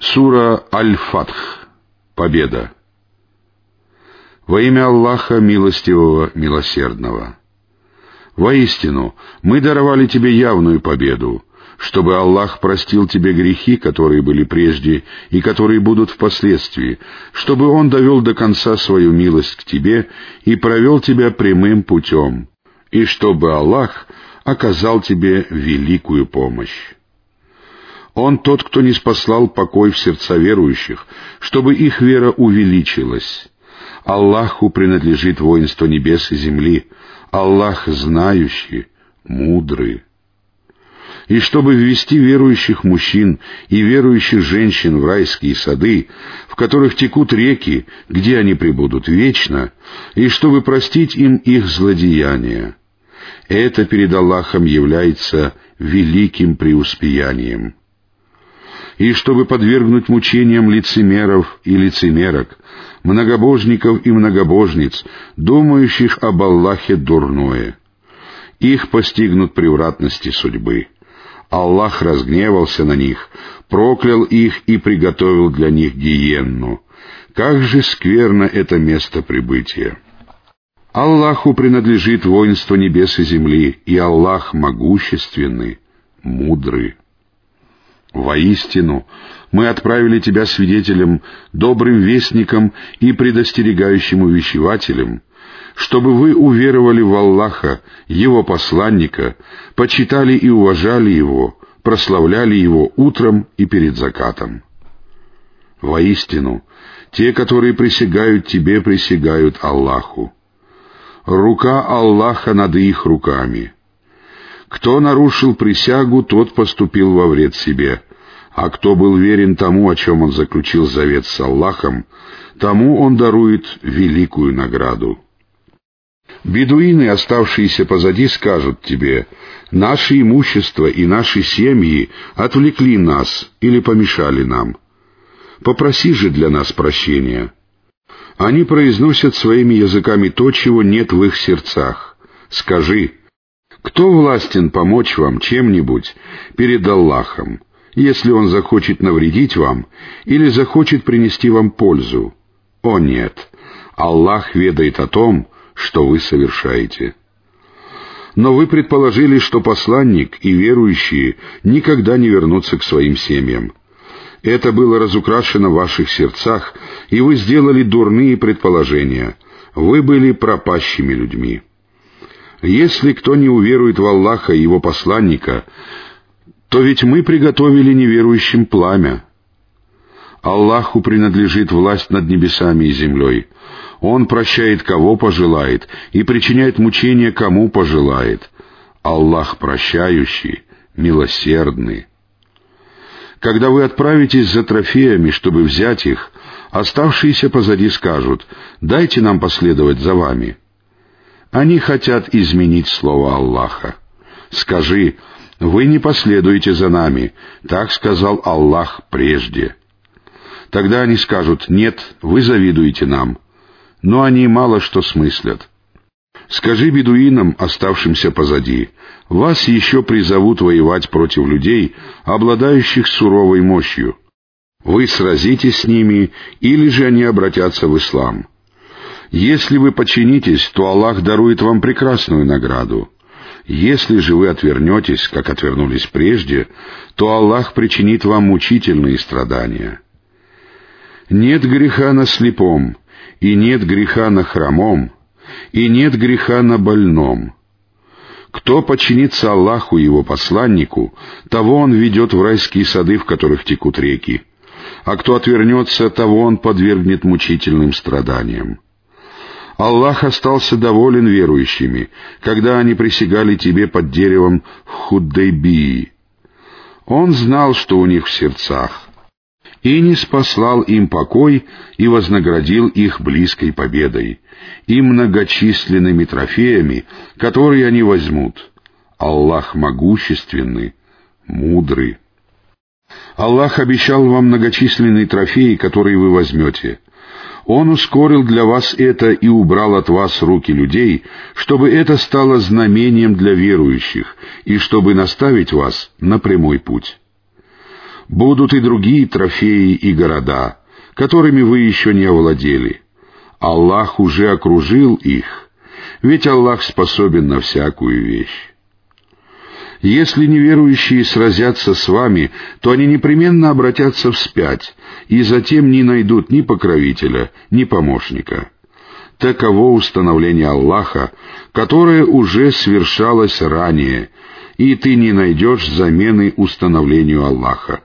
Сура Аль-Фатх. Победа. Во имя Аллаха Милостивого, Милосердного. Воистину, мы даровали тебе явную победу, чтобы Аллах простил тебе грехи, которые были прежде и которые будут впоследствии, чтобы Он довел до конца свою милость к тебе и провел тебя прямым путем, и чтобы Аллах оказал тебе великую помощь. Он тот, кто не спаслал покой в сердца верующих, чтобы их вера увеличилась. Аллаху принадлежит воинство небес и земли. Аллах знающий, мудрый. И чтобы ввести верующих мужчин и верующих женщин в райские сады, в которых текут реки, где они пребудут вечно, и чтобы простить им их злодеяния. Это перед Аллахом является великим преуспеянием и чтобы подвергнуть мучениям лицемеров и лицемерок, многобожников и многобожниц, думающих об Аллахе дурное. Их постигнут превратности судьбы. Аллах разгневался на них, проклял их и приготовил для них гиенну. Как же скверно это место прибытия! Аллаху принадлежит воинство небес и земли, и Аллах могущественный, мудрый. Воистину, мы отправили тебя свидетелем, добрым вестником и предостерегающим увещевателем, чтобы вы уверовали в Аллаха, Его посланника, почитали и уважали Его, прославляли Его утром и перед закатом. Воистину, те, которые присягают тебе, присягают Аллаху. Рука Аллаха над их руками — кто нарушил присягу, тот поступил во вред себе, а кто был верен тому, о чем он заключил завет с Аллахом, тому он дарует великую награду. Бедуины, оставшиеся позади, скажут тебе, «Наше имущество и наши семьи отвлекли нас или помешали нам. Попроси же для нас прощения». Они произносят своими языками то, чего нет в их сердцах. Скажи, кто властен помочь вам чем-нибудь перед Аллахом, если Он захочет навредить вам или захочет принести вам пользу? О нет, Аллах ведает о том, что вы совершаете. Но вы предположили, что посланник и верующие никогда не вернутся к своим семьям. Это было разукрашено в ваших сердцах, и вы сделали дурные предположения. Вы были пропащими людьми. Если кто не уверует в Аллаха и Его посланника, то ведь мы приготовили неверующим пламя. Аллаху принадлежит власть над небесами и землей. Он прощает кого пожелает и причиняет мучения кому пожелает. Аллах прощающий, милосердный. Когда вы отправитесь за трофеями, чтобы взять их, оставшиеся позади скажут, «Дайте нам последовать за вами». Они хотят изменить слово Аллаха. Скажи, вы не последуете за нами, так сказал Аллах прежде. Тогда они скажут, нет, вы завидуете нам. Но они мало что смыслят. Скажи бедуинам, оставшимся позади, вас еще призовут воевать против людей, обладающих суровой мощью. Вы сразитесь с ними, или же они обратятся в ислам. Если вы подчинитесь, то Аллах дарует вам прекрасную награду. Если же вы отвернетесь, как отвернулись прежде, то Аллах причинит вам мучительные страдания. Нет греха на слепом, и нет греха на хромом, и нет греха на больном. Кто подчинится Аллаху и Его посланнику, того Он ведет в райские сады, в которых текут реки, а кто отвернется, того Он подвергнет мучительным страданиям. Аллах остался доволен верующими, когда они присягали тебе под деревом в Худдайбии. Он знал, что у них в сердцах, и не спаслал им покой и вознаградил их близкой победой и многочисленными трофеями, которые они возьмут. Аллах могущественный, мудрый. Аллах обещал вам многочисленные трофеи, которые вы возьмете — он ускорил для вас это и убрал от вас руки людей, чтобы это стало знамением для верующих и чтобы наставить вас на прямой путь. Будут и другие трофеи и города, которыми вы еще не овладели. Аллах уже окружил их, ведь Аллах способен на всякую вещь. Если неверующие сразятся с вами, то они непременно обратятся вспять, и затем не найдут ни покровителя, ни помощника. Таково установление Аллаха, которое уже свершалось ранее, и ты не найдешь замены установлению Аллаха.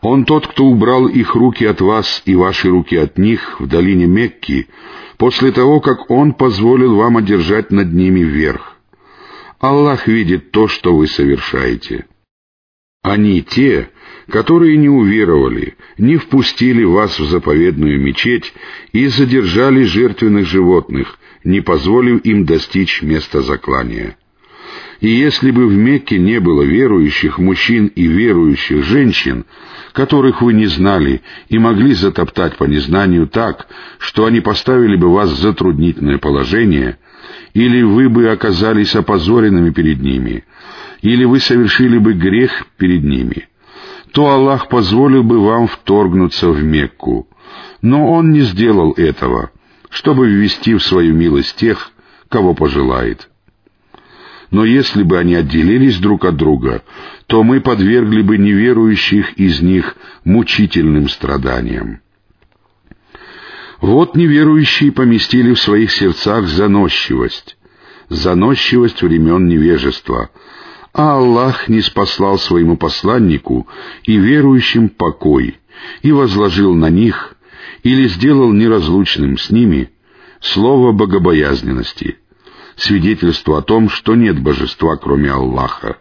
Он тот, кто убрал их руки от вас и ваши руки от них в долине Мекки, после того, как Он позволил вам одержать над ними верх. Аллах видит то, что вы совершаете. Они те, которые не уверовали, не впустили вас в заповедную мечеть и задержали жертвенных животных, не позволив им достичь места заклания. И если бы в Мекке не было верующих мужчин и верующих женщин, которых вы не знали и могли затоптать по незнанию так, что они поставили бы вас в затруднительное положение, или вы бы оказались опозоренными перед ними, или вы совершили бы грех перед ними, то Аллах позволил бы вам вторгнуться в Мекку. Но Он не сделал этого, чтобы ввести в свою милость тех, кого пожелает. Но если бы они отделились друг от друга, то мы подвергли бы неверующих из них мучительным страданиям. Вот неверующие поместили в своих сердцах заносчивость, заносчивость времен невежества, а Аллах не спаслал своему посланнику и верующим покой, и возложил на них, или сделал неразлучным с ними, слово богобоязненности — свидетельство о том, что нет божества, кроме Аллаха.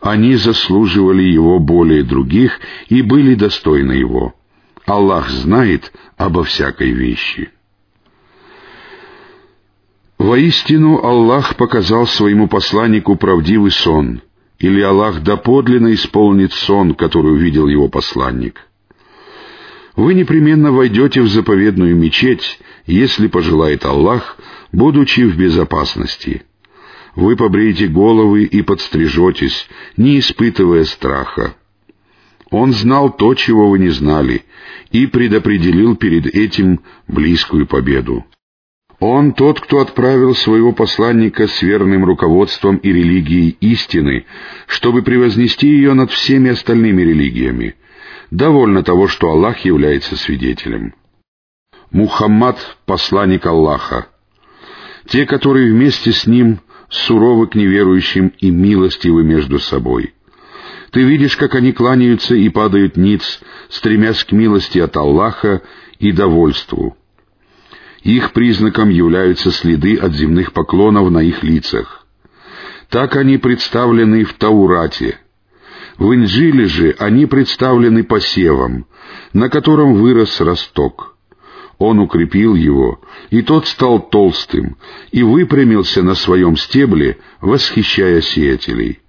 Они заслуживали его более других и были достойны его. Аллах знает обо всякой вещи. Воистину Аллах показал своему посланнику правдивый сон, или Аллах доподлинно исполнит сон, который увидел его посланник. Вы непременно войдете в заповедную мечеть, если пожелает Аллах, будучи в безопасности. Вы побреете головы и подстрижетесь, не испытывая страха. Он знал то, чего вы не знали, и предопределил перед этим близкую победу. Он тот, кто отправил своего посланника с верным руководством и религией истины, чтобы превознести ее над всеми остальными религиями. Довольно того, что Аллах является свидетелем. Мухаммад — посланник Аллаха. Те, которые вместе с ним суровы к неверующим и милостивы между собой. Ты видишь, как они кланяются и падают ниц, стремясь к милости от Аллаха и довольству. Их признаком являются следы от земных поклонов на их лицах. Так они представлены в Таурате. В Инжиле же они представлены посевом, на котором вырос росток. Он укрепил его, и тот стал толстым, и выпрямился на своем стебле, восхищая сеятелей.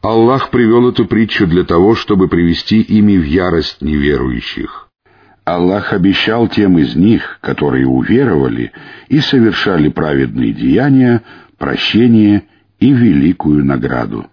Аллах привел эту притчу для того, чтобы привести ими в ярость неверующих. Аллах обещал тем из них, которые уверовали и совершали праведные деяния, прощение и великую награду.